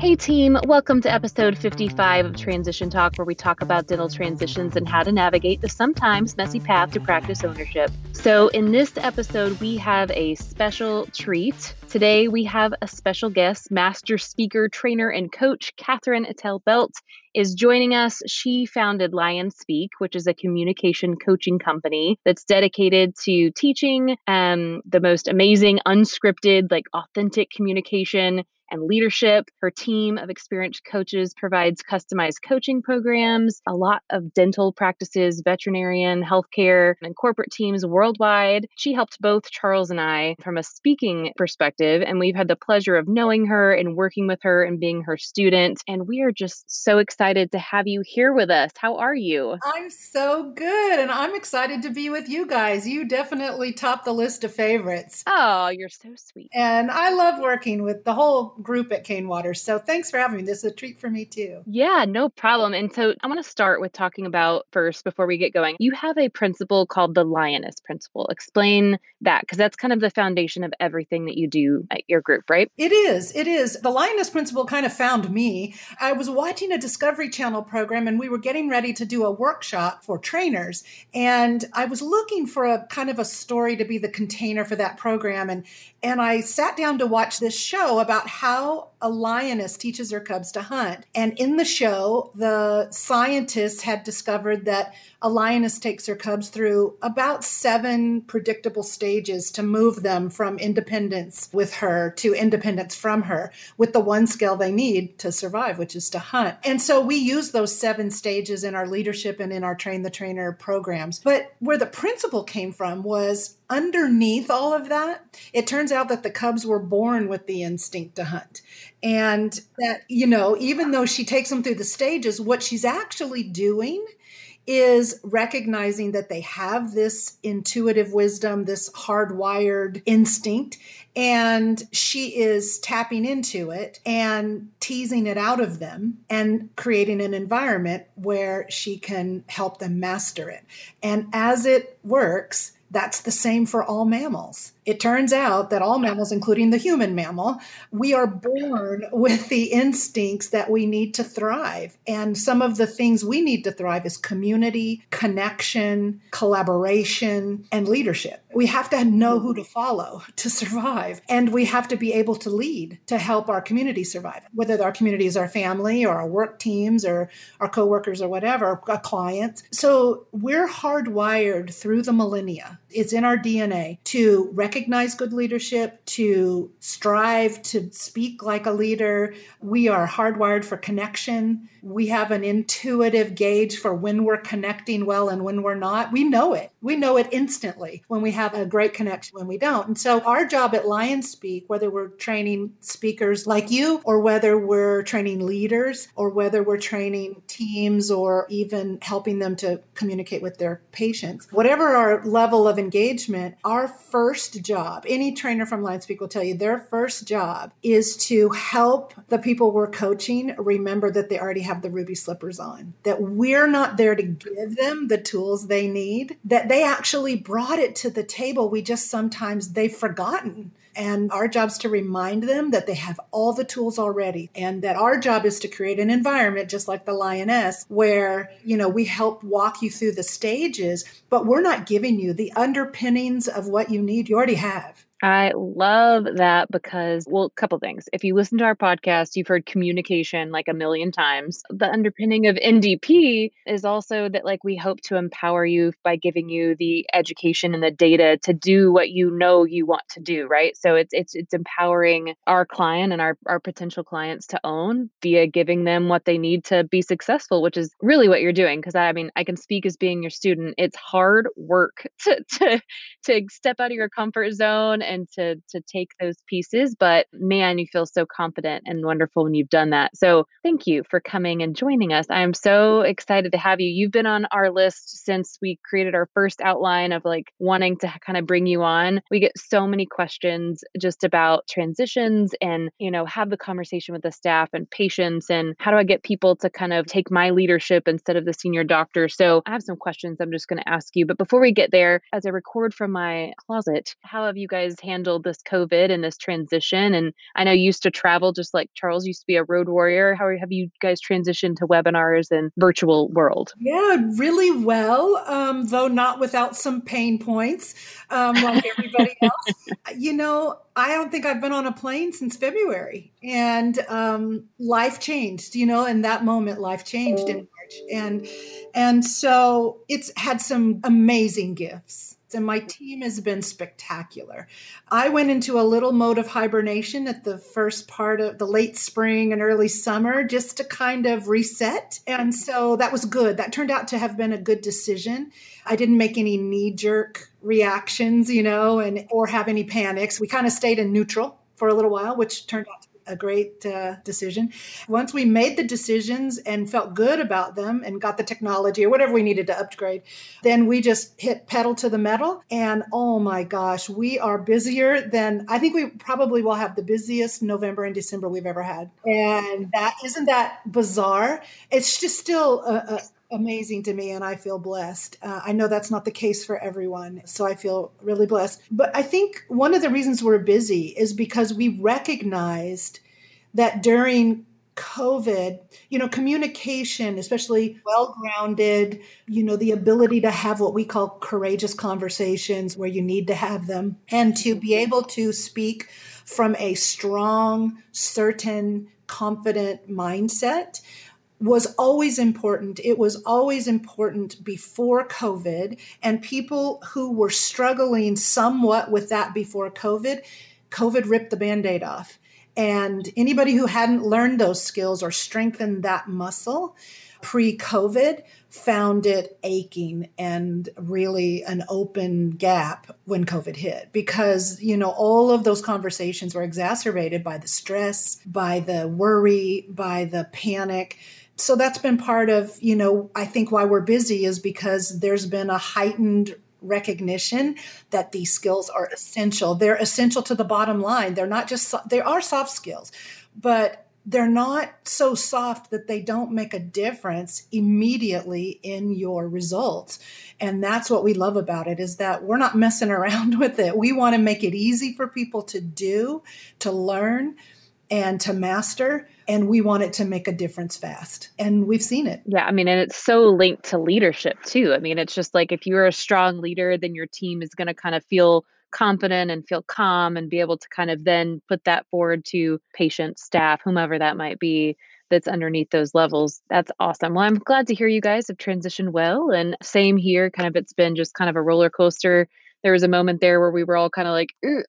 Hey, team, welcome to episode 55 of Transition Talk, where we talk about dental transitions and how to navigate the sometimes messy path to practice ownership. So, in this episode, we have a special treat. Today, we have a special guest, master speaker, trainer, and coach, Katherine Eitel Belt, is joining us. She founded Lion Speak, which is a communication coaching company that's dedicated to teaching um, the most amazing, unscripted, like authentic communication and leadership. Her team of experienced coaches provides customized coaching programs, a lot of dental practices, veterinarian, healthcare, and corporate teams worldwide. She helped both Charles and I from a speaking perspective, and we've had the pleasure of knowing her and working with her and being her student. And we are just so excited to have you here with us. How are you? I'm so good, and I'm excited to be with you guys. You definitely top the list of favorites. Oh, you're so sweet. And I love working with the whole group at Cain Watters. So thanks for having me. This is a treat for me too. Yeah, no problem. And so I want to start with talking about first before we get going. You have a principle called the lioness principle. Explain that because that's kind of the foundation of everything that you do at your group, right? It is. It is. The lioness principle kind of found me. I was watching a Discovery Channel program and we were getting ready to do a workshop for trainers. And I was looking for a kind of a story to be the container for that program. And and I sat down to watch this show about how a lioness teaches her cubs to hunt. And in the show, the scientists had discovered that a lioness takes her cubs through about seven predictable stages to move them from independence with her to independence from her with the one skill they need to survive, which is to hunt. And so we use those seven stages in our leadership and in our train the trainer programs. But where the principle came from was underneath all of that, it turns out that the cubs were born with the instinct to hunt. And that, you know, even though she takes them through the stages, what she's actually doing is recognizing that they have this intuitive wisdom, this hardwired instinct, and she is tapping into it and teasing it out of them and creating an environment where she can help them master it. And as it works, that's the same for all mammals. It turns out that all mammals, including the human mammal, we are born with the instincts that we need to thrive. And some of the things we need to thrive is community, connection, collaboration, and leadership. We have to know who to follow to survive. And we have to be able to lead to help our community survive, whether our community is our family or our work teams or our coworkers or whatever, our clients. So we're hardwired through the millennia. It's in our DNA to recognize good leadership, to strive to speak like a leader. We are hardwired for connection. We have an intuitive gauge for when we're connecting well and when we're not. We know it. We know it instantly when we have a great connection, when we don't. And so, our job at Lion Speak, whether we're training speakers like you, or whether we're training leaders, or whether we're training teams, or even helping them to communicate with their patients, whatever our level of engagement, our first job, any trainer from Lion Speak will tell you, their first job is to help the people we're coaching remember that they already have the ruby slippers on, that we're not there to give them the tools they need, that they actually brought it to the table. We just sometimes they've forgotten. And our job is to remind them that they have all the tools already and that our job is to create an environment just like the lioness where, you know, we help walk you through the stages, but we're not giving you the underpinnings of what you need. You already have. I love that because, well, a couple things. If you listen to our podcast, you've heard communication like a million times. The underpinning of NDP is also that, like, we hope to empower you by giving you the education and the data to do what you know you want to do, right? So it's it's it's empowering our client and our our potential clients to own via giving them what they need to be successful, which is really what you're doing. Because I mean, I can speak as being your student. It's hard work to to to step out of your comfort zone and to to take those pieces but man you feel so confident and wonderful when you've done that. So thank you for coming and joining us. I am so excited to have you. You've been on our list since we created our first outline of like wanting to kind of bring you on. We get so many questions just about transitions and you know have the conversation with the staff and patients and how do i get people to kind of take my leadership instead of the senior doctor? So i have some questions i'm just going to ask you. But before we get there as i record from my closet how have you guys handled this COVID and this transition? And I know you used to travel just like Charles used to be a road warrior. How have you guys transitioned to webinars and virtual world? Yeah, really well, um, though not without some pain points, um, like everybody else. you know, I don't think I've been on a plane since February, and um, life changed. You know, in that moment, life changed in March, and and so it's had some amazing gifts and my team has been spectacular. I went into a little mode of hibernation at the first part of the late spring and early summer just to kind of reset. And so that was good. That turned out to have been a good decision. I didn't make any knee jerk reactions, you know, and or have any panics. We kind of stayed in neutral for a little while, which turned out to a great uh, decision. Once we made the decisions and felt good about them and got the technology or whatever we needed to upgrade, then we just hit pedal to the metal. And oh my gosh, we are busier than I think we probably will have the busiest November and December we've ever had. And that isn't that bizarre? It's just still a, a amazing to me and I feel blessed. Uh, I know that's not the case for everyone, so I feel really blessed. But I think one of the reasons we're busy is because we recognized that during COVID, you know, communication, especially well grounded, you know, the ability to have what we call courageous conversations where you need to have them and to be able to speak from a strong, certain, confident mindset was always important. It was always important before COVID. And people who were struggling somewhat with that before COVID, COVID ripped the band aid off. And anybody who hadn't learned those skills or strengthened that muscle pre COVID found it aching and really an open gap when COVID hit because, you know, all of those conversations were exacerbated by the stress, by the worry, by the panic so that's been part of you know i think why we're busy is because there's been a heightened recognition that these skills are essential. They're essential to the bottom line. They're not just they are soft skills but they're not so soft that they don't make a difference immediately in your results. And that's what we love about it is that we're not messing around with it. We want to make it easy for people to do to learn and to master and we want it to make a difference fast. And we've seen it. Yeah i mean and it's so linked to leadership too. I mean it's just like if you're a strong leader then your team is going to kind of feel confident and feel calm and be able to kind of then put that forward to patients staff whomever that might be that's underneath those levels. That's awesome. Well i'm glad to hear you guys have transitioned well and same here. Kind of it's been just kind of a roller coaster there was a moment there where we were all kind of like,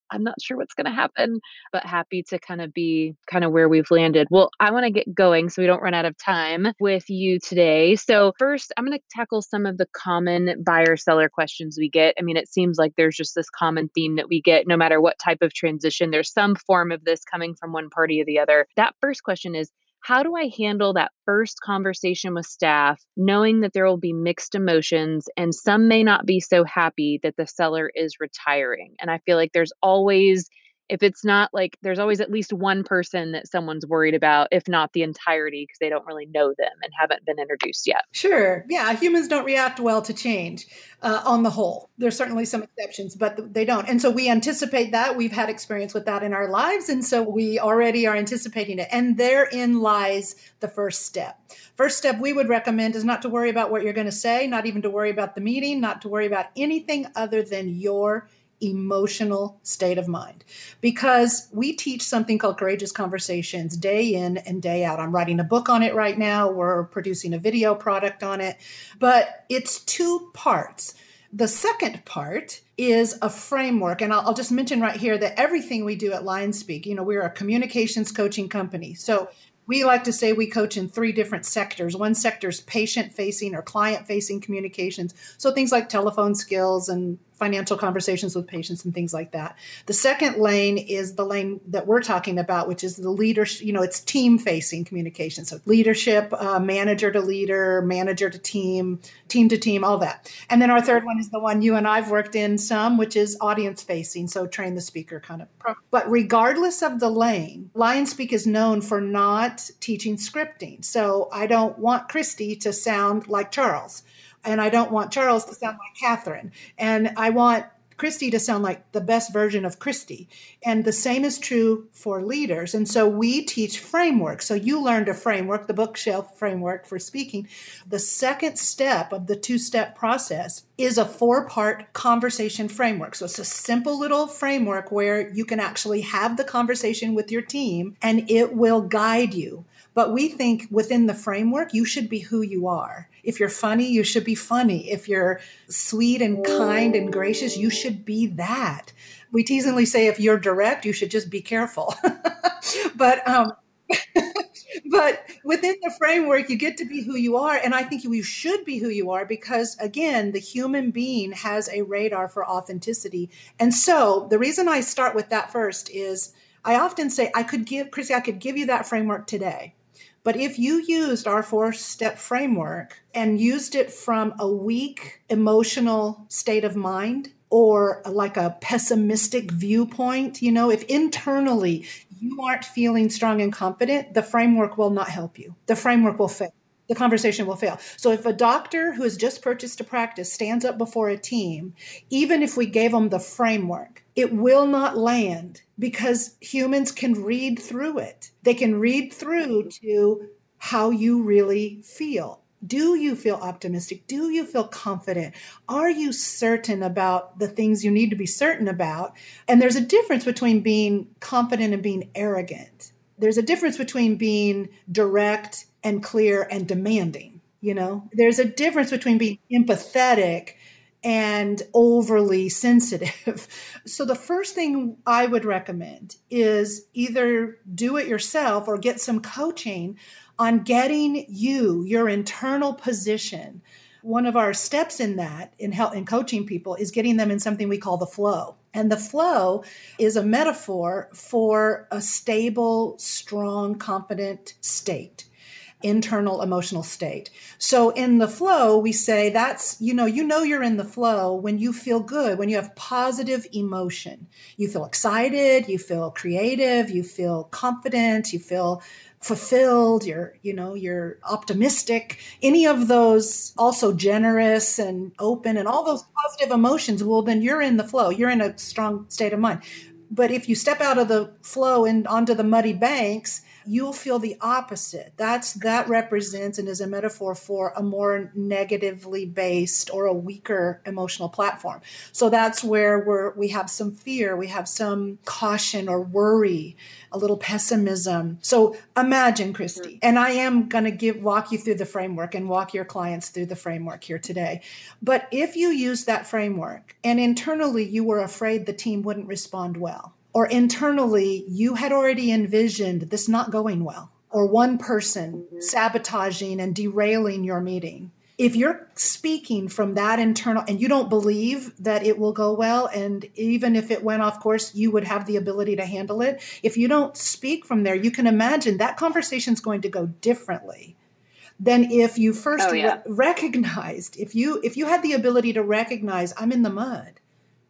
I'm not sure what's going to happen, but happy to kind of be kind of where we've landed. Well, I want to get going so we don't run out of time with you today. So, first, I'm going to tackle some of the common buyer seller questions we get. I mean, it seems like there's just this common theme that we get no matter what type of transition, there's some form of this coming from one party or the other. That first question is, how do I handle that first conversation with staff, knowing that there will be mixed emotions and some may not be so happy that the seller is retiring? And I feel like there's always if it's not like there's always at least one person that someone's worried about, if not the entirety, because they don't really know them and haven't been introduced yet. Sure. Yeah. Humans don't react well to change uh, on the whole. There's certainly some exceptions, but they don't. And so we anticipate that. We've had experience with that in our lives. And so we already are anticipating it. And therein lies the first step. First step we would recommend is not to worry about what you're going to say, not even to worry about the meeting, not to worry about anything other than your emotional state of mind because we teach something called courageous conversations day in and day out. I'm writing a book on it right now, we're producing a video product on it, but it's two parts. The second part is a framework. And I'll, I'll, just mention right here that everything we do at LionSpeak, you know, we're a communications coaching company. So we like to say we coach in three different sectors. One sector is patient facing or client facing communications. So things like telephone skills and financial conversations with patients and things like that. The second lane is the lane that we're talking about, which is the leadership, you know, it's team facing communication. So leadership, uh, manager to leader, manager to team, team to team, all that. And then our third one is the one you and I've worked in some, which is audience facing. So train the speaker kind of. But regardless of the lane, LionSpeak is known for not teaching scripting. So I don't want Christy to sound like Charles and I don't want Charles to sound like Katherine. And I want Christy to sound like the best version of Christy. And the same is true for leaders. And so we teach framework. So you learned a framework, the bookshelf framework for speaking. The second step of the two step process is a four part conversation framework. So it's a simple little framework where you can actually have the conversation with your team and it will guide you. But we think within the framework, you should be who you are. If you're funny, you should be funny. If you're sweet and kind and gracious, you should be that. We teasingly say if you're direct, you should just be careful. but um, but within the framework, you get to be who you are. And I think you should be who you are because, again, the human being has a radar for authenticity. And so the reason I start with that first is I often say, I could give, Chrissy, I could give you that framework today. But if you used our four step framework and used it from a weak emotional state of mind or like a pessimistic viewpoint, you know, if internally you aren't feeling strong and confident, the framework will not help you. The framework will fail. The conversation will fail. So, if a doctor who has just purchased a practice stands up before a team, even if we gave them the framework, it will not land because humans can read through it. They can read through to how you really feel. Do you feel optimistic? Do you feel confident? Are you certain about the things you need to be certain about? And there's a difference between being confident and being arrogant. There's a difference between being direct and clear and demanding. You know, there's a difference between being empathetic and overly sensitive. So, the first thing I would recommend is either do it yourself or get some coaching on getting you, your internal position. One of our steps in that, in, help, in coaching people, is getting them in something we call the flow. And the flow is a metaphor for a stable, strong, confident state internal emotional state. So in the flow, we say that's, you know, you know you're in the flow when you feel good, when you have positive emotion. You feel excited, you feel creative, you feel confident, you feel fulfilled, you're, you know, you're optimistic. Any of those also generous and open and all those positive emotions, well then you're in the flow. You're in a strong state of mind. But if you step out of the flow and onto the muddy banks, you'll feel the opposite. That's that represents and is a metaphor for a more negatively based or a weaker emotional platform. So that's where we're we have some fear, we have some caution or worry, a little pessimism. So imagine, Christy, and I am going to give walk you through the framework and walk your clients through the framework here today. But if you use that framework and internally you were afraid the team wouldn't respond well, or internally you had already envisioned this not going well, or one person mm-hmm. sabotaging and derailing your meeting. If you're speaking from that internal and you don't believe that it will go well, and even if it went off course, you would have the ability to handle it. If you don't speak from there, you can imagine that conversation is going to go differently than if you first oh, yeah. re- recognized if you if you had the ability to recognize i'm in the mud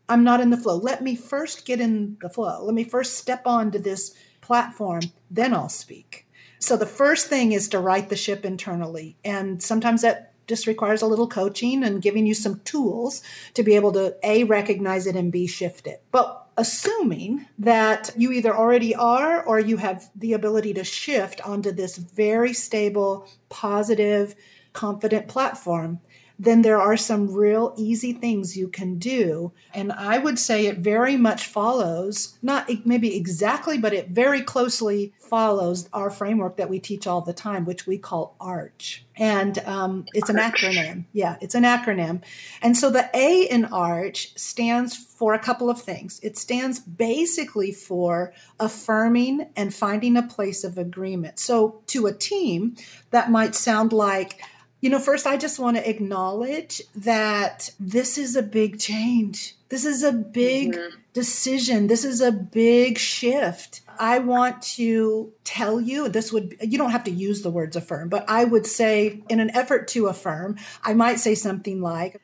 I'm not in the flow. Let me first get in the flow. Let me first step onto this platform, then I'll speak. So the first thing is to right the ship internally. And sometimes that just requires a little coaching and giving you some tools to be able to A, recognize it and B, shift it. But assuming that you either already are or you have the ability to shift onto this very stable, positive, confident platform, then there are some real easy things you can do. And I would say it very much follows, not maybe exactly, but it very closely follows our framework that we teach all the time, which we call ARCH. And um, it's an acronym. Yeah, it's an acronym. And so the A in ARCH stands for a couple of things. It stands basically for affirming and finding a place of agreement. So to a team, that might sound like, you know, first, I just want to acknowledge that this is a big change. This is a big mm-hmm. decision. This is a big shift. I want to tell you this would, you don't have to use the words affirm, but I would say, in an effort to affirm, I might say something like,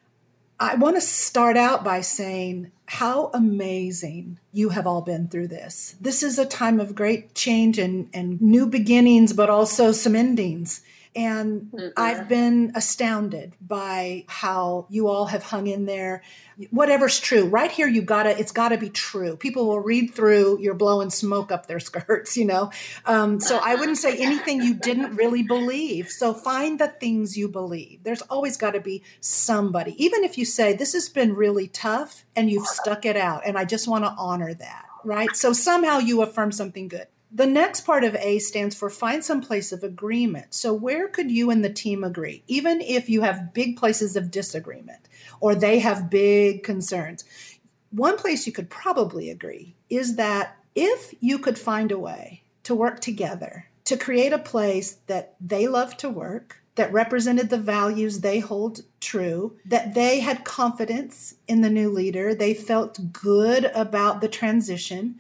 I want to start out by saying how amazing you have all been through this. This is a time of great change and, and new beginnings, but also some endings. And mm-hmm. I've been astounded by how you all have hung in there. Whatever's true, right here, you gotta, it's gotta be true. People will read through, you're blowing smoke up their skirts, you know? Um, so I wouldn't say anything you didn't really believe. So find the things you believe. There's always gotta be somebody, even if you say, this has been really tough and you've stuck it out. And I just wanna honor that, right? So somehow you affirm something good. The next part of A stands for find some place of agreement. So, where could you and the team agree, even if you have big places of disagreement or they have big concerns? One place you could probably agree is that if you could find a way to work together to create a place that they love to work, that represented the values they hold true, that they had confidence in the new leader, they felt good about the transition,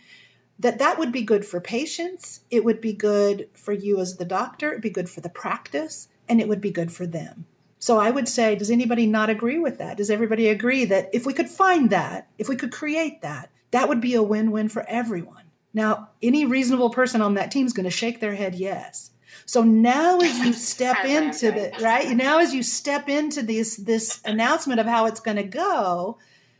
that that would be good for patients it would be good for you as the doctor it'd be good for the practice and it would be good for them. So i would say does anybody not agree with that? Does everybody agree that if we could find that if we could create that that would be a win-win for everyone? Now any reasonable person on that team is going to shake their head yes. So now as you step into the right? Now as you step into this this announcement of how it's going to go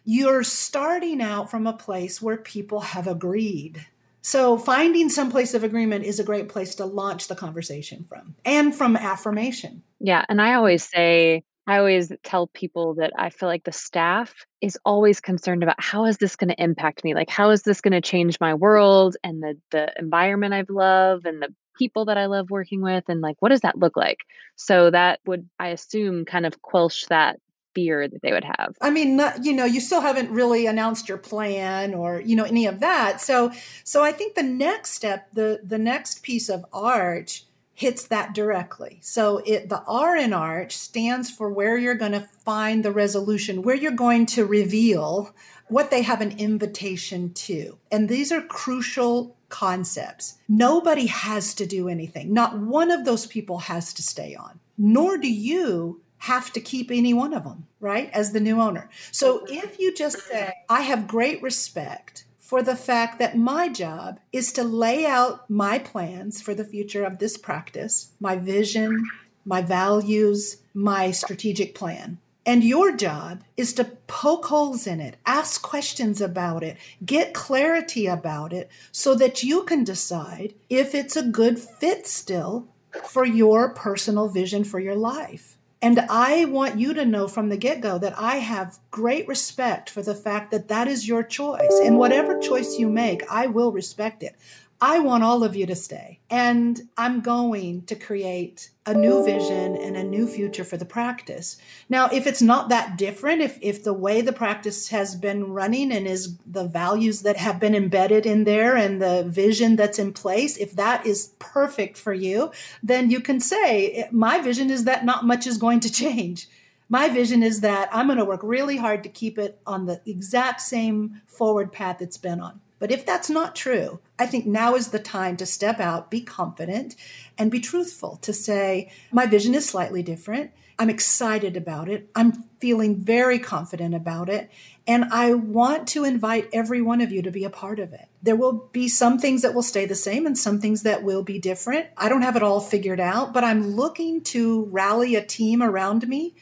you're starting out from a place where people have agreed. So, finding some place of agreement is a great place to launch the conversation from and from affirmation. Yeah. And I always say, I always tell people that I feel like the staff is always concerned about how is this going to impact me? Like, how is this going to change my world and the, the environment I love and the people that I love working with? And like, what does that look like? So, that would, I assume, kind of quelch that fear that they would have. I mean, you know, you still haven't really announced your plan or, you know, any of that. So, so I think the next step, the the next piece of arch hits that directly. So it the R in arch stands for where you're going to find the resolution, where you're going to reveal what they have an invitation to. And these are crucial concepts. Nobody has to do anything. Not one of those people has to stay on. Nor do you have to keep any one of them, right? As the new owner. So if you just say, I have great respect for the fact that my job is to lay out my plans for the future of this practice, my vision, my values, my strategic plan. And your job is to poke holes in it, ask questions about it, get clarity about it so that you can decide if it's a good fit still for your personal vision for your life. And I want you to know from the get go that I have great respect for the fact that that is your choice. And whatever choice you make, I will respect it. I want all of you to stay. And I'm going to create a new vision and a new future for the practice. Now, if it's not that different, if, if the way the practice has been running and is the values that have been embedded in there and the vision that's in place, if that is perfect for you, then you can say, eh, My vision is that not much is going to change. My vision is that I'm going to work really hard to keep it on the exact same forward path it's been on. But if that's not true, I think now is the time to step out, be confident, and be truthful to say, my vision is slightly different. I'm excited about it. I'm feeling very confident about it. And I want to invite every one of you to be a part of it. There will be some things that will stay the same and some things that will be different. I don't have it all figured out, but I'm looking to rally a team around me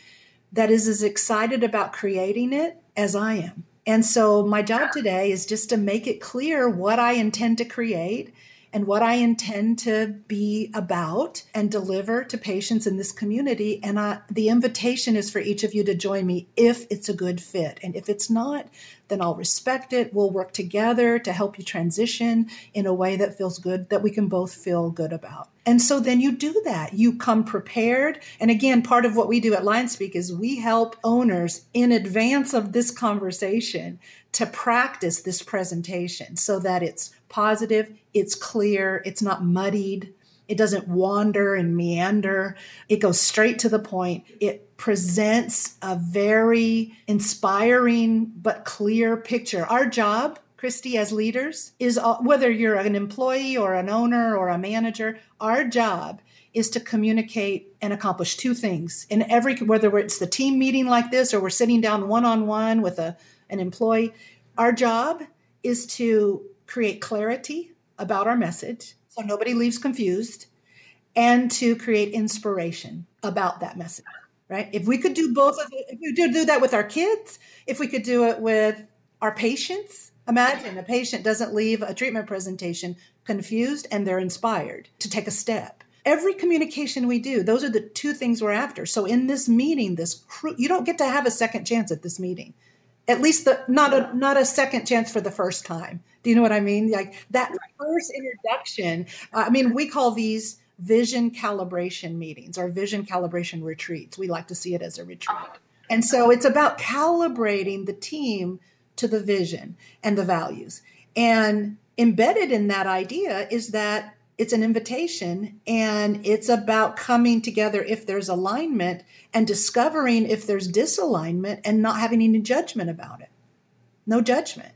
that is as excited about creating it as I am. And so my job today is just to make it clear what I intend to create and what I intend to be about and deliver to patients in this community. And I, the invitation is for each of you to join me if it's a good fit. And if it's not, then I'll respect it. We'll work together to help you transition in a way that feels good, that we can both feel good about. And so then you do that. You come prepared. And again, part of what we do at LionSpeak is we help owners in advance of this conversation to practice this presentation so that it's positive, it's clear, it's not muddied, it doesn't wander and meander. It goes straight to the point. It presents a very inspiring but clear picture. Our job Christy, as leaders, is whether you're an employee or an owner or a manager, our job is to communicate and accomplish two things in every whether it's the team meeting like this or we're sitting down one on one with a an employee. Our job is to create clarity about our message so nobody leaves confused and to create inspiration about that message right? If we could do both of if we could do that with our kids if we could do it with our patients imagine a patient doesn't leave a treatment presentation confused and they're inspired to take a step. Every communication we do those are the two things we're after. So in this meeting this you don't get to have a second chance at this meeting. At least the not a not a second chance for the first time do you know what i mean? Like that first introduction uh, i mean we call these vision calibration meetings or vision calibration retreats. We like to see it as a retreat. Ah, and so it's about calibrating the team to the vision and the values. And embedded in that idea is that it's an invitation and it's about coming together if there's alignment and discovering if there's disalignment and not having any judgment about it. No judgment.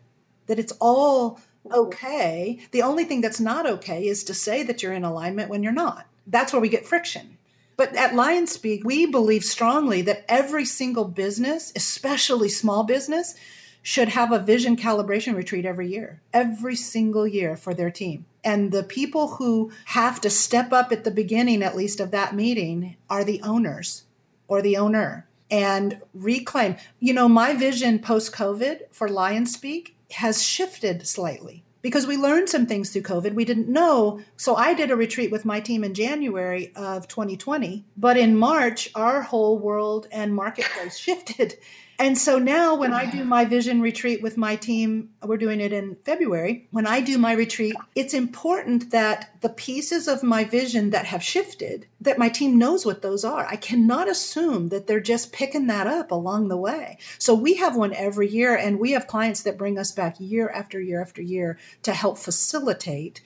That it's all okay. The only thing that's not okay is to say that you're in alignment when you're not. That's where we get friction. But at Lion Speak, we believe strongly that every single business, especially small business, should have a vision calibration retreat every year, every single year for their team. And the people who have to step up at the beginning, at least, of that meeting are the owners or the owner and reclaim. You know, my vision post COVID for Lion Speak has shifted slightly because we learned some things through COVID we didn't know. So I did a retreat with my team in January of 2020, but in March, our whole world and marketplace shifted. And so now when I do mm. my vision retreat with my team, we're doing it in February. When I do my retreat, it's important that the pieces of my vision that have shifted, that my team knows what those are. I cannot assume that they're just picking that up along the way. So we have one every year and we have clients that bring us back year after year after year to help facilitate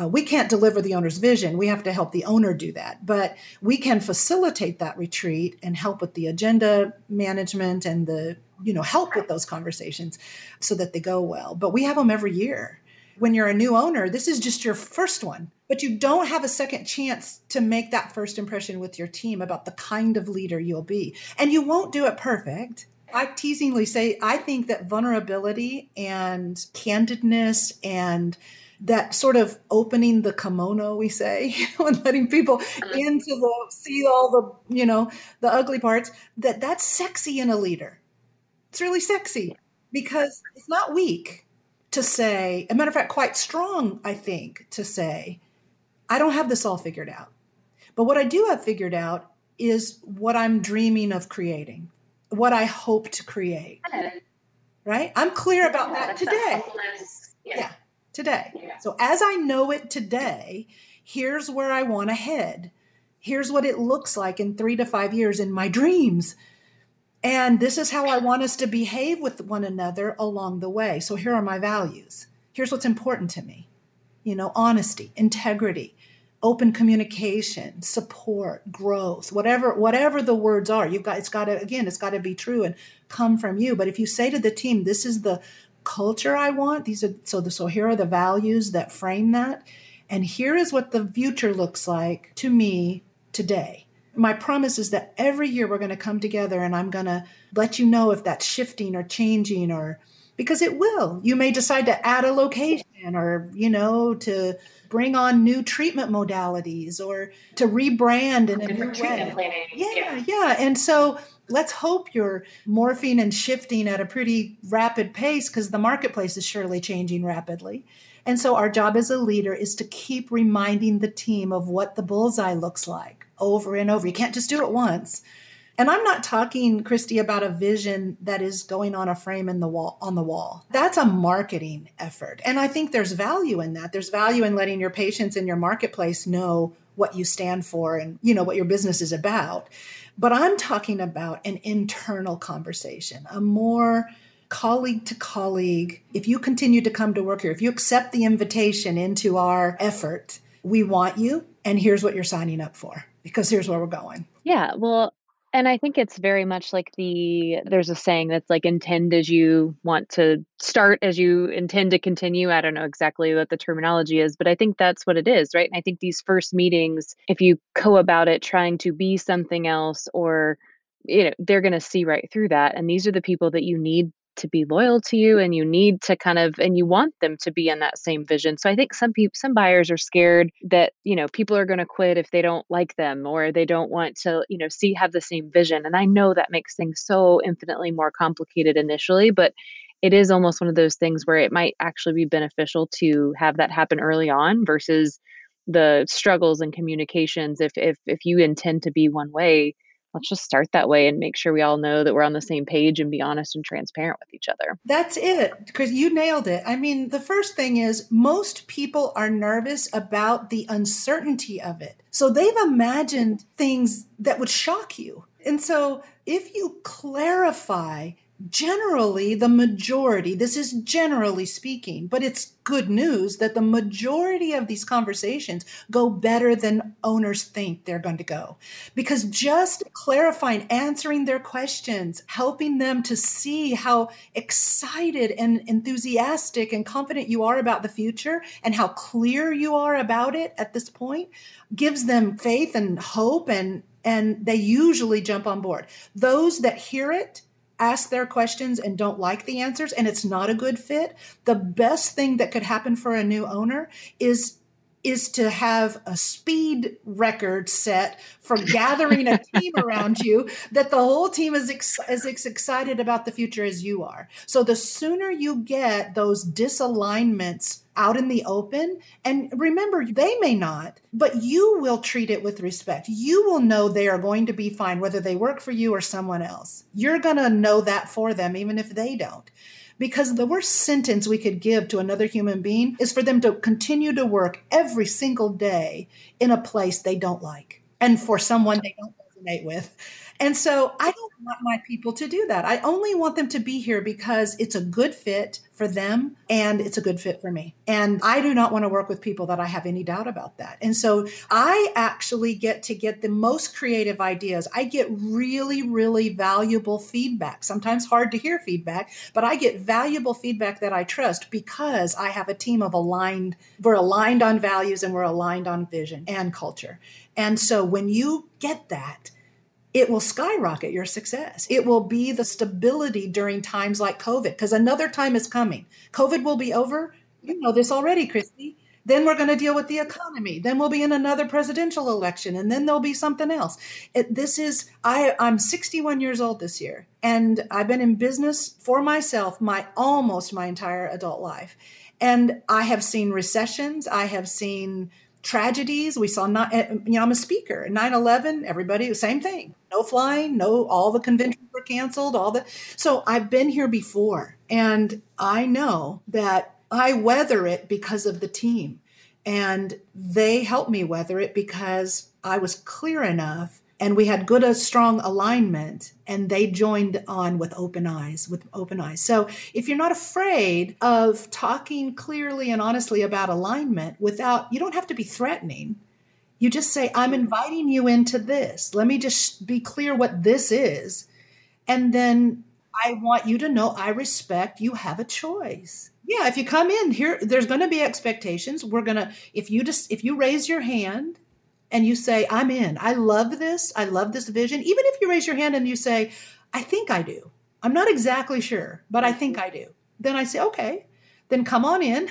uh, we can't deliver the owner's vision. We have to help the owner do that. But we can facilitate that retreat and help with the agenda management and the, you know, help with those conversations so that they go well. But we have them every year. When you're a new owner, this is just your first one, but you don't have a second chance to make that first impression with your team about the kind of leader you'll be. And you won't do it perfect. I teasingly say, I think that vulnerability and candidness and that sort of opening the kimono we say and letting people uh-huh. into the see all the you know the ugly parts that that's sexy in a leader. It's really sexy because it's not weak to say a matter of fact quite strong i think to say i don't have this all figured out. But what i do have figured out is what i'm dreaming of creating what i hope to create. Right? I'm clear about that today. yeah today. Yeah. So as I know it today, here's where I want to head. Here's what it looks like in three to five years in my dreams. And this is how I want us to behave with one another along the way. So here are my values. Here's what's important to me you know, honesty, integrity, open communication, support, growth, whatever whatever the words are. You've got it's got to again, it's got to be true and come from you. But if you say to the team, this is the culture I want. These are so the, so here are the values that frame that. And here is what the future looks like to me today. My promise is that every year we're going to come together and I'm going to let you know if that's shifting or changing or because it will. You may decide to add a location or, you know, to bring on new treatment modalities or to rebrand in a new way. Yeah, yeah, yeah. And so let's hope you're morphing and shifting at a pretty rapid pace because the marketplace is surely changing rapidly. And so, our job as a leader is to keep reminding the team of what the bullseye looks like over and over. You can't just do it once. And I'm not talking, Christy, about a vision that is going on a frame in the wall on the wall. That's a marketing effort. And I think there's value in that. There's value in letting your patients in your marketplace know what you stand for and you know what your business is about. But I'm talking about an internal conversation, a more colleague to colleague. If you continue to come to work here, if you accept the invitation into our effort, we want you, and here's what you're signing up for because here's where we're going. Yeah. Well, and I think it's very much like the there's a saying that's like intend as you want to start as you intend to continue. I don't know exactly what the terminology is, but I think that's what it is, right? And I think these first meetings, if you go about it trying to be something else or you know, they're going to see right through that and these are the people that you need to be loyal to you and you need to kind of and you want them to be in that same vision. So I think some people some buyers are scared that, you know, people are going to quit if they don't like them or they don't want to, you know, see have the same vision. And I know that makes things so infinitely more complicated initially, but it is almost one of those things where it might actually be beneficial to have that happen early on versus the struggles and communications if if if you intend to be one way let's just start that way and make sure we all know that we're on the same page and be honest and transparent with each other. That's it, because you nailed it. I mean, the first thing is most people are nervous about the uncertainty of it. So they've imagined things that would shock you. And so if you clarify generally the majority, this is generally speaking, but it's good news that the majority of these conversations go better than owners think they're going to go. Because just clarifying, answering their questions, helping them to see how excited and enthusiastic and confident you are about the future and how clear you are about it at this point gives them faith and hope and and they usually jump on board. Those that hear it ask their questions and don't like the answers and it's not a good fit, the best thing that could happen for a new owner is is to have a speed record set for gathering a team around you that the whole team is ex- as excited about the future as you are. So the sooner you get those disalignments out in the open. And remember, they may not, but you will treat it with respect. You will know they are going to be fine, whether they work for you or someone else. You're going to know that for them, even if they don't. Because the worst sentence we could give to another human being is for them to continue to work every single day in a place they don't like and for someone they don't resonate with. And so I don't want my people to do that. I only want them to be here because it's a good fit for them and it's a good fit for me. And I do not want to work with people that I have any doubt about that. And so I actually get to get the most creative ideas. I get really, really valuable feedback, sometimes hard to hear feedback, but I get valuable feedback that I trust because I have a team of aligned, we're aligned on values and we're aligned on vision and culture. And so when you get that, it will skyrocket your success. It will be the stability during times like COVID, because another time is coming. COVID will be over. You know this already, Christy. Then we're going to deal with the economy. Then we'll be in another presidential election, and then there'll be something else. It, this is I. I'm 61 years old this year, and I've been in business for myself my almost my entire adult life, and I have seen recessions. I have seen tragedies. We saw not, eh, you know, I'm a speaker. 9 11, everybody, same thing. No flying, no, all the conventions were canceled, all the. So I've been here before, and I know that I weather it because of the team. And they helped me weather it because I was clear enough and we had good a strong alignment and they joined on with open eyes with open eyes. So if you're not afraid of talking clearly and honestly about alignment without you don't have to be threatening. You just say i'm inviting you into this. Let me just be clear what this is. And then i want you to know i respect you have a choice. Yeah if you come in here there's going to be expectations. We're going to if you just if you raise your hand and you say, I'm in, I love this, I love this vision, even if you raise your hand and you say, I think I do, I'm not exactly sure, but I think I do, then I say, okay, then come on in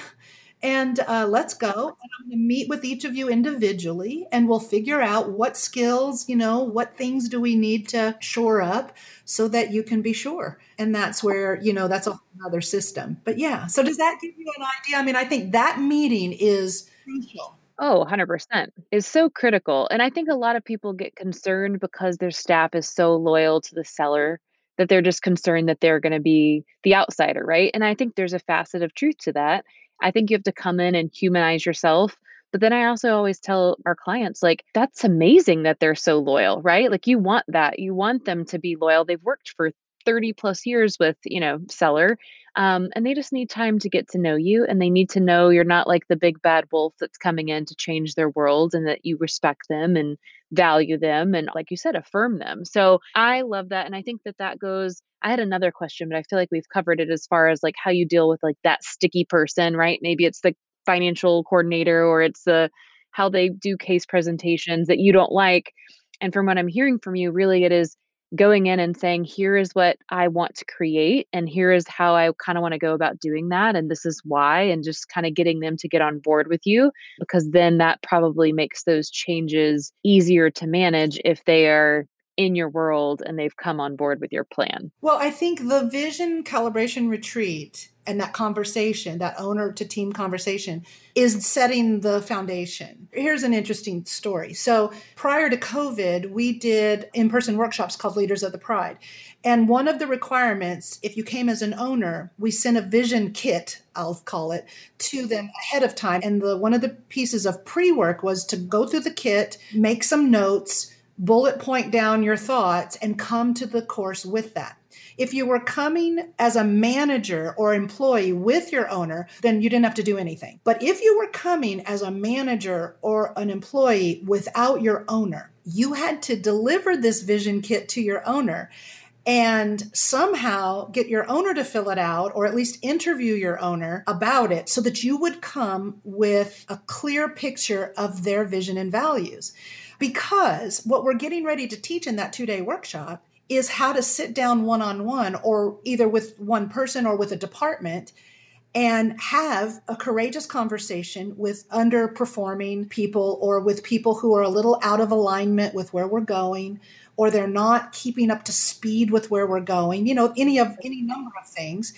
and uh, let's go. And I'm going to meet with each of you individually and we'll figure out what skills, you know, what things do we need to shore up so that you can be sure. And that's where, you know, that's a whole other system. But yeah, so does that give you an idea? I mean, I think that meeting is crucial Oh, 100% is so critical. And I think a lot of people get concerned because their staff is so loyal to the seller that they're just concerned that they're going to be the outsider, right? And I think there's a facet of truth to that. I think you have to come in and humanize yourself. But then I also always tell our clients, like, that's amazing that they're so loyal, right? Like, you want that. You want them to be loyal. They've worked for 30 plus years with, you know, seller um, and they just need time to get to know you and they need to know you're not like the big bad wolf that's coming in to change their world and that you respect them and value them and like you said affirm them. So i love that and i think that that goes i had another question but i feel like we've covered it as far as like how you deal with like that sticky person right? Maybe it's the financial coordinator or it's the how they do case presentations that you don't like and from what i'm hearing from you really it is going in and saying, here is what I want to create, and here is how I kind of want to go about doing that, and this is why, and just kind of getting them to get on board with you, because then that probably makes those changes easier to manage if they are in your world and they've come on board with your plan. Well, I think the vision calibration retreat and that conversation, that owner to team conversation, is setting the foundation. Here's an interesting story. So, prior to COVID, we did in person workshops called Leaders of the Pride. And one of the requirements, if you came as an owner, we sent a vision kit, I'll call it, to them ahead of time. And the one of the pieces of pre work was to go through the kit, make some notes, bullet point down your thoughts, and come to the course with that. If you were coming as a manager or employee with your owner, then you didn't have to do anything. But if you were coming as a manager or an employee without your owner, you had to deliver this vision kit to your owner and somehow get your owner to fill it out or at least interview your owner about it so that you would come with a clear picture of their vision and values. Because what we're getting ready to teach in that two day workshop is how to sit down one on one or either with one person or with a department and have a courageous conversation with underperforming people or with people who are a little out of alignment with where we're going or they're not keeping up to speed with where we're going you know any of any number of things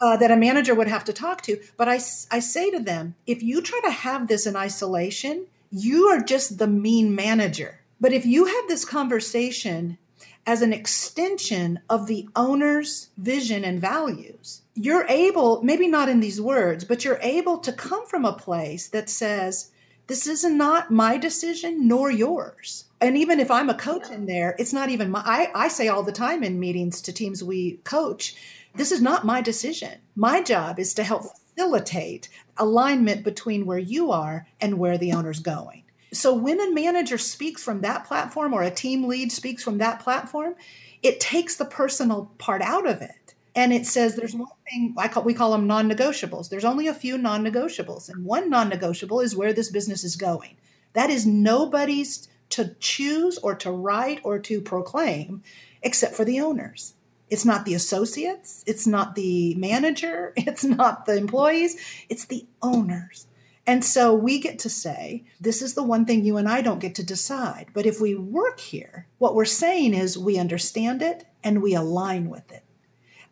uh, that a manager would have to talk to. But I, I say to them if you try to have this in isolation you are just the mean manager. But if you have this conversation as an extension of the owner's vision and values, you're able, maybe not in these words, but you're able to come from a place that says, this is not my decision nor yours. And even if I'm a coach in there, it's not even my, I, I say all the time in meetings to teams we coach, this is not my decision. My job is to help facilitate alignment between where you are and where the owner's going. So when a manager speaks from that platform or a team lead speaks from that platform, it takes the personal part out of it. And it says there's one thing I call we call them non-negotiables. There's only a few non-negotiables. And one non-negotiable is where this business is going. That is nobody's to choose or to write or to proclaim except for the owners. It's not the associates, it's not the manager, it's not the employees, it's the owners. And so we get to say, this is the one thing you and I don't get to decide. But if we work here, what we're saying is we understand it and we align with it.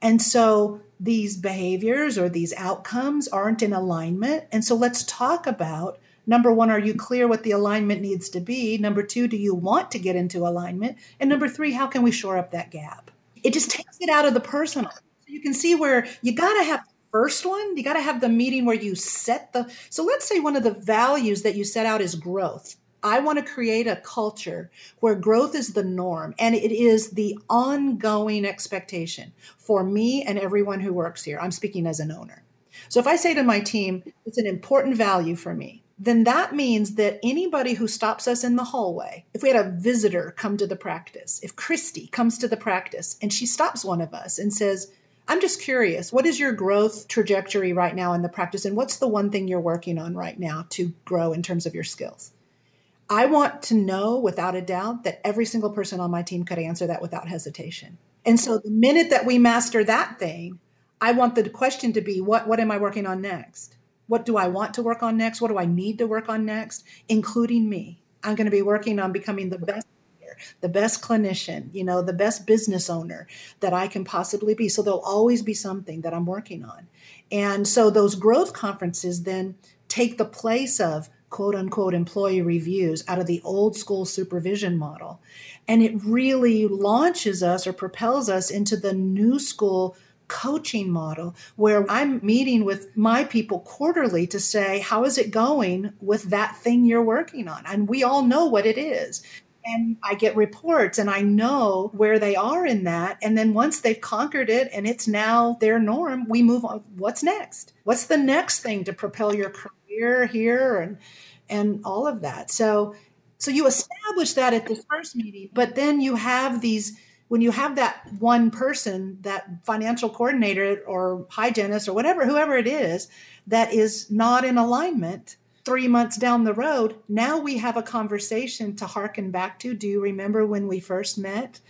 And so these behaviors or these outcomes aren't in alignment. And so let's talk about number one, are you clear what the alignment needs to be? Number two, do you want to get into alignment? And number three, how can we shore up that gap? It just takes it out of the personal. So you can see where you got to have first one, you got to have the meeting where you set the. So let's say one of the values that you set out is growth. I want to create a culture where growth is the norm and it is the ongoing expectation for me and everyone who works here. I'm speaking as an owner. So if I say to my team, it's an important value for me, then that means that anybody who stops us in the hallway, if we had a visitor come to the practice, if Christy comes to the practice and she stops one of us and says, I'm just curious, what is your growth trajectory right now in the practice? And what's the one thing you're working on right now to grow in terms of your skills? I want to know without a doubt that every single person on my team could answer that without hesitation. And so the minute that we master that thing, I want the question to be what, what am I working on next? What do I want to work on next? What do I need to work on next? Including me. I'm going to be working on becoming the best the best clinician, you know, the best business owner that I can possibly be. So there'll always be something that I'm working on. And so those growth conferences then take the place of quote unquote employee reviews out of the old school supervision model. And it really launches us or propels us into the new school coaching model where I'm meeting with my people quarterly to say, how is it going with that thing you're working on? And we all know what it is and I get reports and I know where they are in that. And then once they've conquered it and it's now their norm, we move on. What's next? What's the next thing to propel your career here and and all of that? So so you establish that at the first meeting, but then you have these when you have that one person, that financial coordinator or hygienist or whatever, whoever it is, that is not in alignment, three months down the road, now we have a conversation to harken back to. Do you remember when we first met?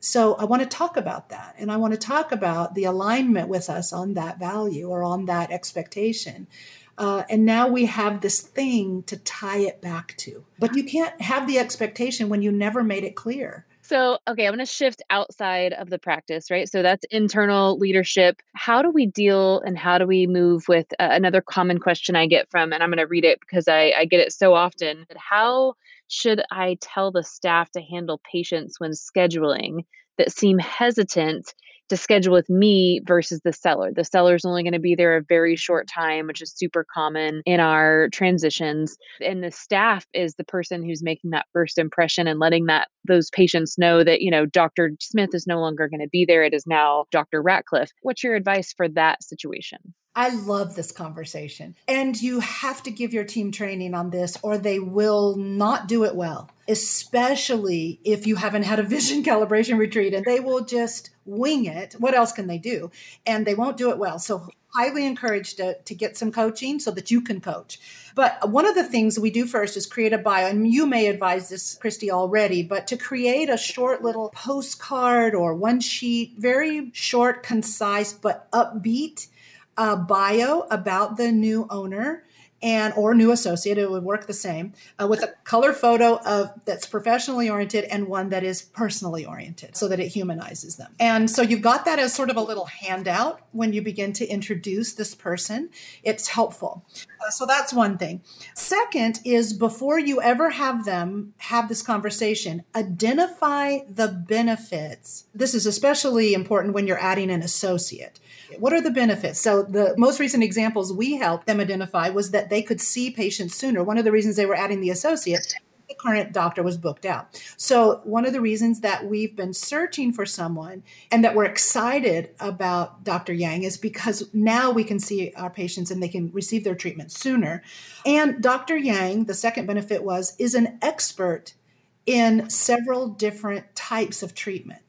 So I want to talk about that. And I want to talk about the alignment with us on that value or on that expectation. Uh, and now we have this thing to tie it back to. But you can't have the expectation when you never made it clear. So, okay, I'm going to shift outside of the practice, right? So that's internal leadership. How do we deal and how do we move with uh, another common question I get from, and I'm going to read it because I, I get it so often. How should I tell the staff to handle patients when scheduling that seem hesitant to schedule with me versus the seller. The seller's only going to be there a very short time, which is super common in our transitions. And the staff is the person who's making that first impression and letting that those patients know that, you know, Dr. Smith is no longer going to be there. It is now Dr. Ratcliffe. What's your advice for that situation? I love this conversation. And you have to give your team training on this or they will not do it well, especially if you haven't had a vision calibration retreat and they will just wing it. What else can they do? And they won't do it well. So, highly encouraged to, to get some coaching so that you can coach. But one of the things we do first is create a bio. And you may advise this, Christy, already, but to create a short little postcard or one sheet, very short, concise, but upbeat a bio about the new owner and or new associate it would work the same uh, with a color photo of that's professionally oriented and one that is personally oriented so that it humanizes them. And so you've got that as sort of a little handout when you begin to introduce this person. It's helpful. Uh, so that's one thing. Second is before you ever have them have this conversation identify the benefits. This is especially important when you're adding an associate what are the benefits? So, the most recent examples we helped them identify was that they could see patients sooner. One of the reasons they were adding the associate the current doctor was booked out. So, one of the reasons that we've been searching for someone and that we're excited about Dr. Yang is because now we can see our patients and they can receive their treatment sooner. And Dr. Yang, the second benefit was, is an expert in several different types of treatment.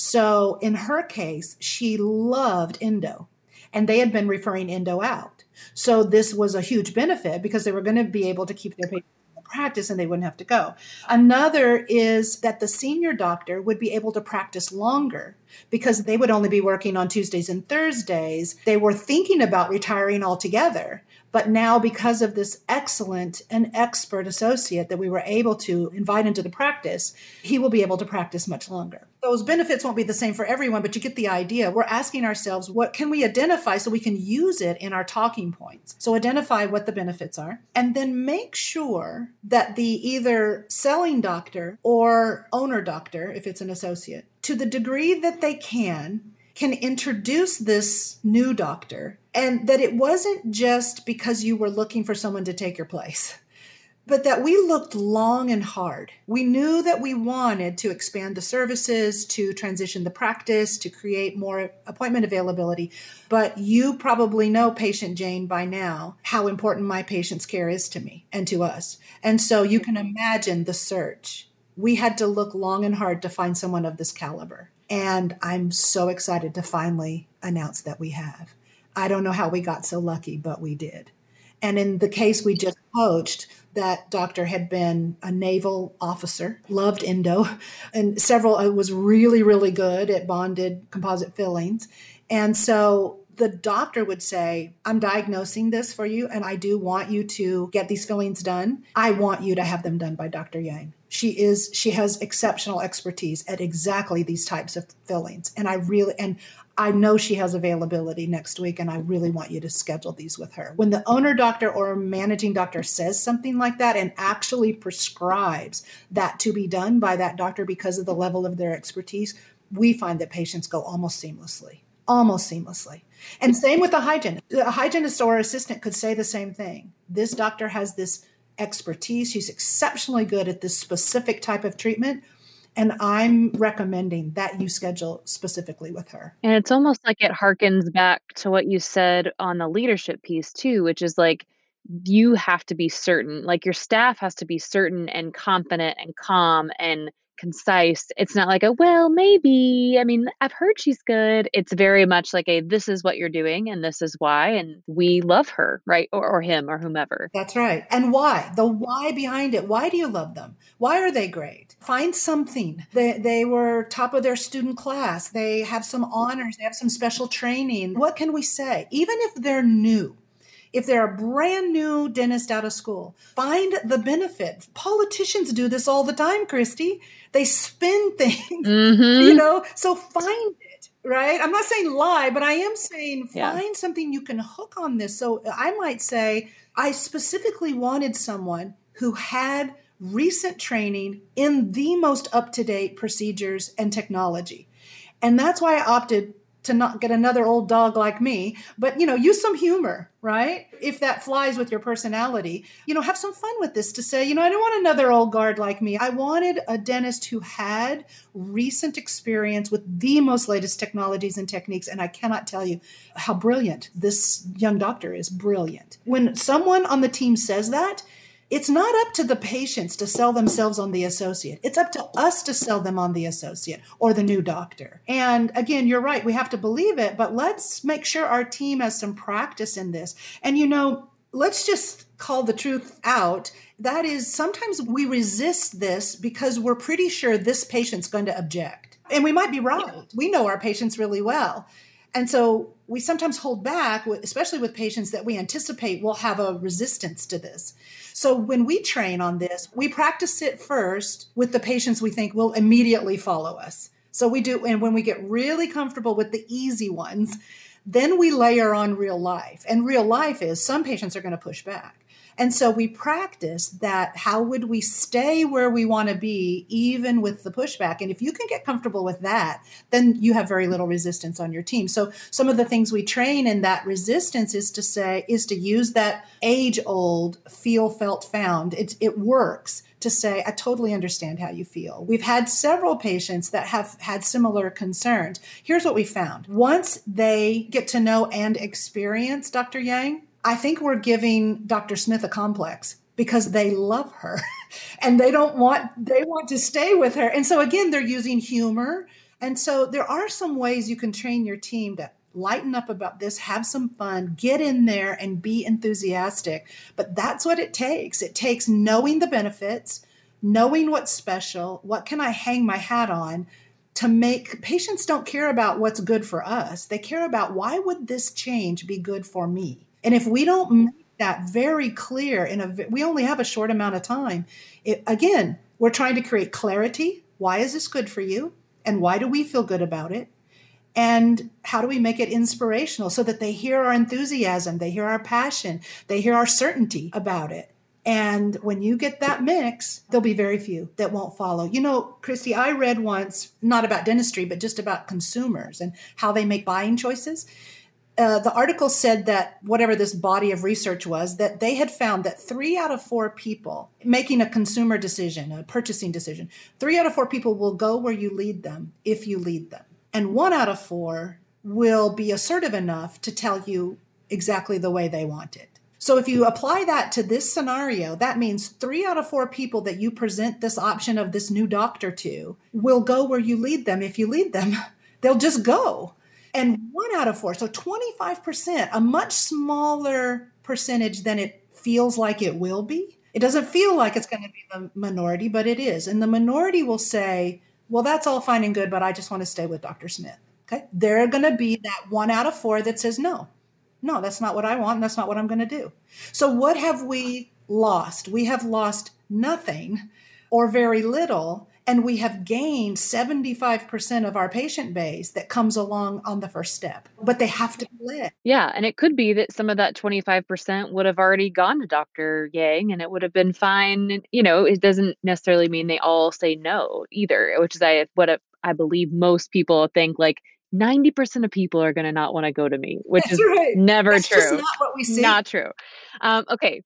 So in her case, she loved endo, and they had been referring endo out. So this was a huge benefit because they were going to be able to keep their patients in the practice and they wouldn't have to go. Another is that the senior doctor would be able to practice longer because they would only be working on Tuesdays and Thursdays. They were thinking about retiring altogether. But now, because of this excellent and expert associate that we were able to invite into the practice, he will be able to practice much longer. Those benefits won't be the same for everyone, but you get the idea. We're asking ourselves, what can we identify so we can use it in our talking points? So, identify what the benefits are, and then make sure that the either selling doctor or owner doctor, if it's an associate, to the degree that they can, can introduce this new doctor and that it wasn't just because you were looking for someone to take your place but that we looked long and hard. We knew that we wanted to expand the services, to transition the practice, to create more appointment availability. But you probably know, patient Jane, by now, how important my patient's care is to me and to us. And so you can imagine the search. We had to look long and hard to find someone of this caliber. And I'm so excited to finally announce that we have. I don't know how we got so lucky, but we did. And in the case we just coached, that doctor had been a naval officer, loved endo, and several uh, was really, really good at bonded composite fillings. And so the doctor would say, I'm diagnosing this for you, and I do want you to get these fillings done. I want you to have them done by Dr. Yang she is she has exceptional expertise at exactly these types of fillings and i really and i know she has availability next week and i really want you to schedule these with her when the owner doctor or managing doctor says something like that and actually prescribes that to be done by that doctor because of the level of their expertise we find that patients go almost seamlessly almost seamlessly and same with the hygienist a hygienist or assistant could say the same thing this doctor has this expertise. She's exceptionally good at this specific type of treatment. And I'm recommending that you schedule specifically with her. And it's almost like it harkens back to what you said on the leadership piece, too, which is like you have to be certain, like your staff has to be certain and confident and calm and concise. It's not like a, well, maybe. I mean, I've heard she's good. It's very much like a, this is what you're doing and this is why. And we love her, right? Or, or him or whomever. That's right. And why? The mm. why behind it. Why do you love them? Why are they great? Find something. They, they were top of their student class. They have some mm. honors. They have some special training. What can we say? Even if they're new, if they're a brand new dentist out of school, find the benefit. Politicians do this all the time, Christy. They spin things, mm-hmm. you know, so find it, right? I'm not saying lie, but I am saying yeah. find something you can hook on this. So I might say, I specifically wanted someone who had recent training in the most up to date procedures and technology. And that's why I opted to not get another old dog like me, but you know, use some humor, right? If that flies with your personality, you know, have some fun with this to say, you know, I don't want another old guard like me. I wanted a dentist who had recent experience with the most latest technologies and techniques. And I cannot tell you how brilliant this young doctor is. Brilliant. When someone on the team says that, it's not up to the patients to sell themselves on the associate. It's up to us to sell them on the associate or the new doctor. And again, you're right. We have to believe it, but let's make sure our team has some practice in this. And you know, let's just call the truth out. That is, sometimes we resist this because we're pretty sure this patient's going to object. And we might be right. We know our patients really well. And so we sometimes hold back, especially with patients that we anticipate will have a resistance to this. So when we train on this, we practice it first with the patients we think will immediately follow us. So we do, and when we get really comfortable with the easy ones, then we layer on real life. And real life is some patients are going to push back. And so we practice that how would we stay where we want to be, even with the pushback? And if you can get comfortable with that, then you have very little resistance on your team. So some of the things we train in that resistance is to say, is to use that age old feel, felt, found. It, it works to say, I totally understand how you feel. We've had several patients that have had similar concerns. Here's what we found once they get to know and experience Dr. Yang, I think we're giving Dr. Smith a complex because they love her and they don't want they want to stay with her. And so again, they're using humor. And so there are some ways you can train your team to lighten up about this, have some fun, get in there and be enthusiastic. But that's what it takes. It takes knowing the benefits, knowing what's special, what can I hang my hat on to make patients don't care about what's good for us. They care about why would this change be good for me? And if we don't mm-hmm. make that very clear in a we only have a short amount of time, it, again, we're trying to create clarity. Why is this good for you? And why do we feel good about it? And how do we make it inspirational so that they hear our enthusiasm, they hear our passion, they hear our certainty about it? And when you get that mix, there'll be very few that won't follow. You know, Christy, I read once, not about dentistry, but just about consumers and how they make buying choices. Uh, the article said that whatever this body of research was, that they had found that three out of four people making a consumer decision, a purchasing decision, three out of four people will go where you lead them if you lead them. And one out of four will be assertive enough to tell you exactly the way they want it. So if you apply that to this scenario, that means three out of four people that you present this option of this new doctor to will go where you lead them if you lead them. They'll just go and one out of four, so 25%, a much smaller percentage than it feels like it will be. It doesn't feel like it's going to be the minority, but it is. And the minority will say, well, that's all fine and good, but I just want to stay with Dr. Smith. Okay. They're going to be that one out of four that says, no, no, that's not what I want. And that's not what I'm going to do. So, what have we lost? We have lost nothing or very little and we have gained 75% of our patient base that comes along on the first step but they have to live yeah and it could be that some of that 25% would have already gone to dr yang and it would have been fine you know it doesn't necessarily mean they all say no either which is I, what i believe most people think like 90% of people are going to not want to go to me, which That's is right. never That's true. not what we see. Not true. Um, okay.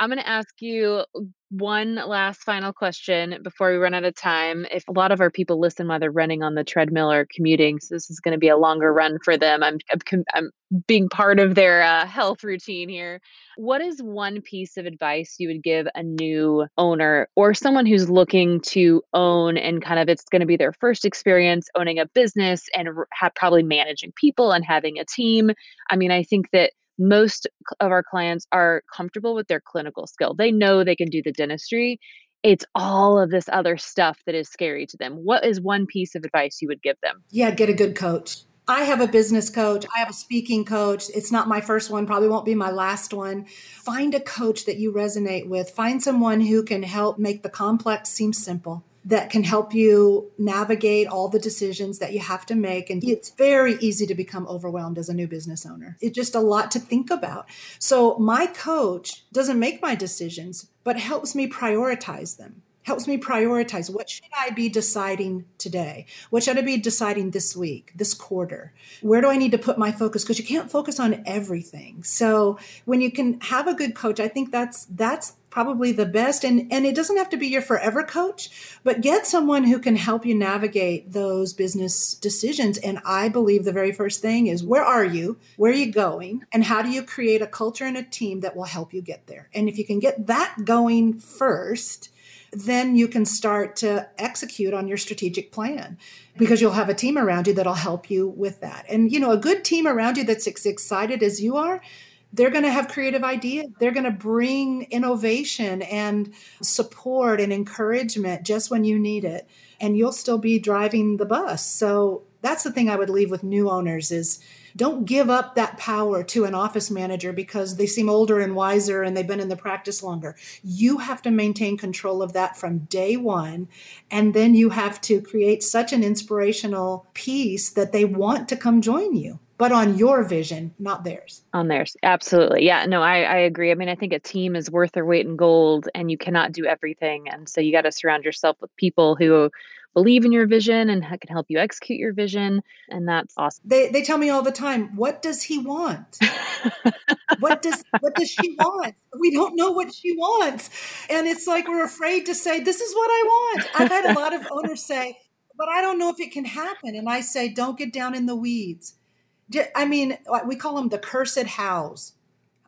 I'm going to ask you one last final question before we run out of time. If a lot of our people listen while they're running on the treadmill or commuting, so this is going to be a longer run for them. I'm I'm, I'm being part of their uh, health routine here. What is one piece of advice you would give a new owner or someone who's looking to own and kind of it's going to be their first experience owning a business and ha- probably managing people and having a team? I mean, I think that most of our clients are comfortable with their clinical skill. They know they can do the dentistry. it's all of this other stuff that is scary to them. What is one piece of advice you would give them? Yeah, get a good coach. I have a business coach. I have a speaking coach. It's not my first one, probably won't be my last one. Find a coach that you resonate with. Find someone who can help make the complex seem simple that can help you navigate all the decisions that you have to make. And it's very easy to become overwhelmed as a new business owner. It's just a lot to think about. So, my coach doesn't make my decisions, but helps me prioritize them helps me prioritize what should i be deciding today what should i be deciding this week this quarter where do i need to put my focus because you can't focus on everything so when you can have a good coach i think that's that's probably the best. And and it doesn't have to be your forever coach but get someone who can help you navigate those business decisions. And i believe the very first thing is where are you? Where are you going? And how do you create a culture and a team that will help you get there? And if you can get that going first then you can start to execute on your strategic plan because you'll have a team around you that'll help you with that. And, you know, a good team around you that's as excited as you are, they're going to have creative ideas. They're going to bring innovation and support and encouragement just when you need it. And you'll still be driving the bus. So that's the thing I would leave with new owners is don't give up that power to an office manager because they seem older and wiser and they've been in the practice longer. You have to maintain control of that from day one. And then you have to create such an inspirational piece that they want to come join you but on your vision, not theirs. On theirs. Absolutely. Yeah. No, I, I agree. I mean, I think a team is worth their weight in gold and you cannot do everything. And so you got to surround yourself with people who believe in your vision and can help you execute your vision. And that's awesome. They, they tell me all the time, what does he want? what does what does she want? We don't know what she wants. And it's like we're afraid to say, this is what I want. I've had a lot of owners say, but I don't know if it can happen. And I say, don't get down in the weeds. I mean, we call them the cursed hows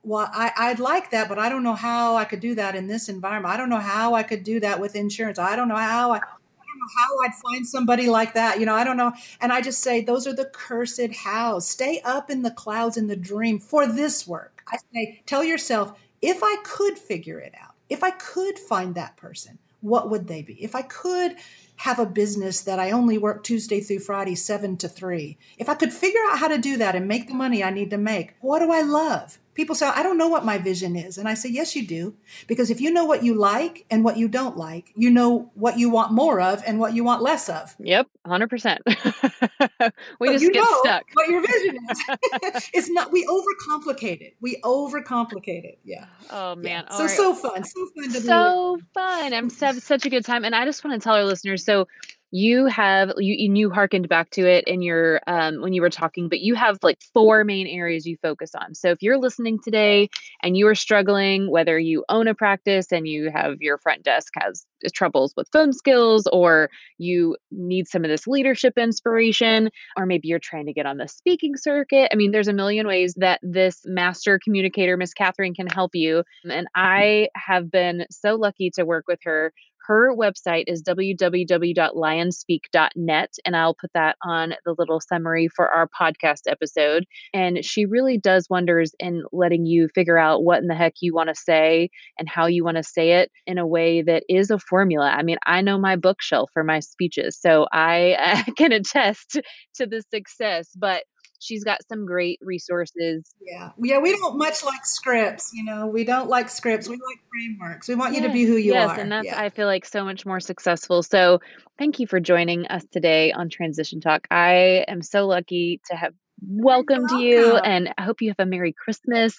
well, I, I'd like that, but I don't know how I could do that in this environment. I don't know how I could do that with insurance. I don't know how I, don't know how I'd find somebody like that. You know, I don't know. And I just say, those are the cursed hows. Stay up in the clouds in the dream for this work. I say, tell yourself, if I could figure it out, if I could find that person, what would they be? If I could have a business that I only work Tuesday through Friday, seven to three, if I could figure out how to do that and make the money I need to make, what do I love? People say, oh, I don't know what my vision is. And I say, yes, you do. Because if you know what you like and what you don't like, you know what you want more of and what you want less of. Yep, 100%. we just get stuck. What your vision is. it's not, we overcomplicate it. We overcomplicate it. Yeah. Oh, man. Yeah. So, right. so fun. So fun to So fun. I'm such a good time. And I just want to tell our listeners so, you have you you harkened back to it in your um, when you were talking but you have like four main areas you focus on. So if you're listening today and you are struggling whether you own a practice and you have your front desk has troubles with phone skills or you need some of this leadership inspiration or maybe you're trying to get on the speaking circuit i mean there's a million ways that this master communicator miss katherine can help you and i have been so lucky to work with her her website is www.lionspeak.net, and I'll put that on the little summary for our podcast episode. And she really does wonders in letting you figure out what in the heck you want to say and how you want to say it in a way that is a formula. I mean, I know my bookshelf for my speeches, so I, I can attest to the success, but she's got some great resources. Yeah. Yeah. We don't much like scripts, you know, we don't like scripts. We like frameworks. We want yes. you to be who you yes, are. Yes. And that's, yeah. I feel like, so much more successful. So thank you for joining us today on Transition Talk. I am so lucky to have welcomed you and I hope you have a Merry Christmas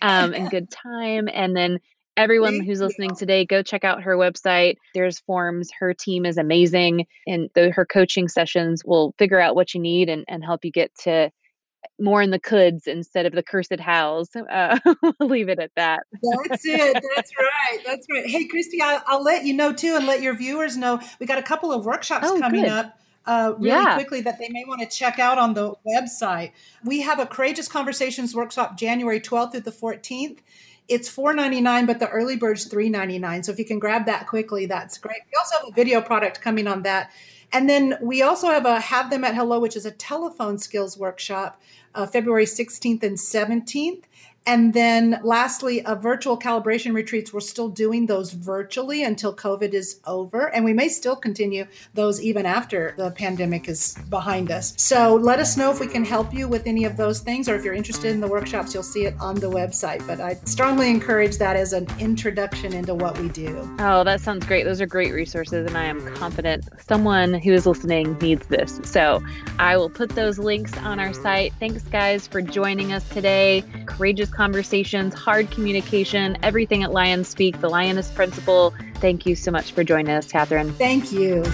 um, and good time. And then everyone Thank who's listening you. today go check out her website there's forms her team is amazing and the, her coaching sessions will figure out what you need and, and help you get to more in the coulds instead of the cursed hows. Uh, we'll leave it at that. That's it. That's right. That's right. Hey, Christy, I'll, I'll, let you know too, and let your viewers know we got a couple of workshops oh, coming good. up. Uh, really yeah. quickly, that they may want to check out on the website. We have a Courageous Conversations workshop January 12th through the 14th. It's $4.99, but the early bird's $3.99. So if you can grab that quickly, that's great. We also have a video product coming on that. And then we also have a Have Them at Hello, which is a telephone skills workshop, uh, February 16th and 17th. And then lastly, uh, virtual calibration retreats. We're still doing those virtually until COVID is over. And we may still continue those even after the pandemic is behind us. So let us know if we can help you with any of those things, or if you're interested in the workshops, you'll see it on the website. But I strongly encourage that as an introduction into what we do. Oh, that sounds great. Those are great resources. And I am confident someone who is listening needs this. So I will put those links on our site. Thanks, guys, for joining us today. Courageous conversations, hard communication, everything at LionSpeak, the Lioness Principle. Thank you so much for joining us, Katherine. Thank you.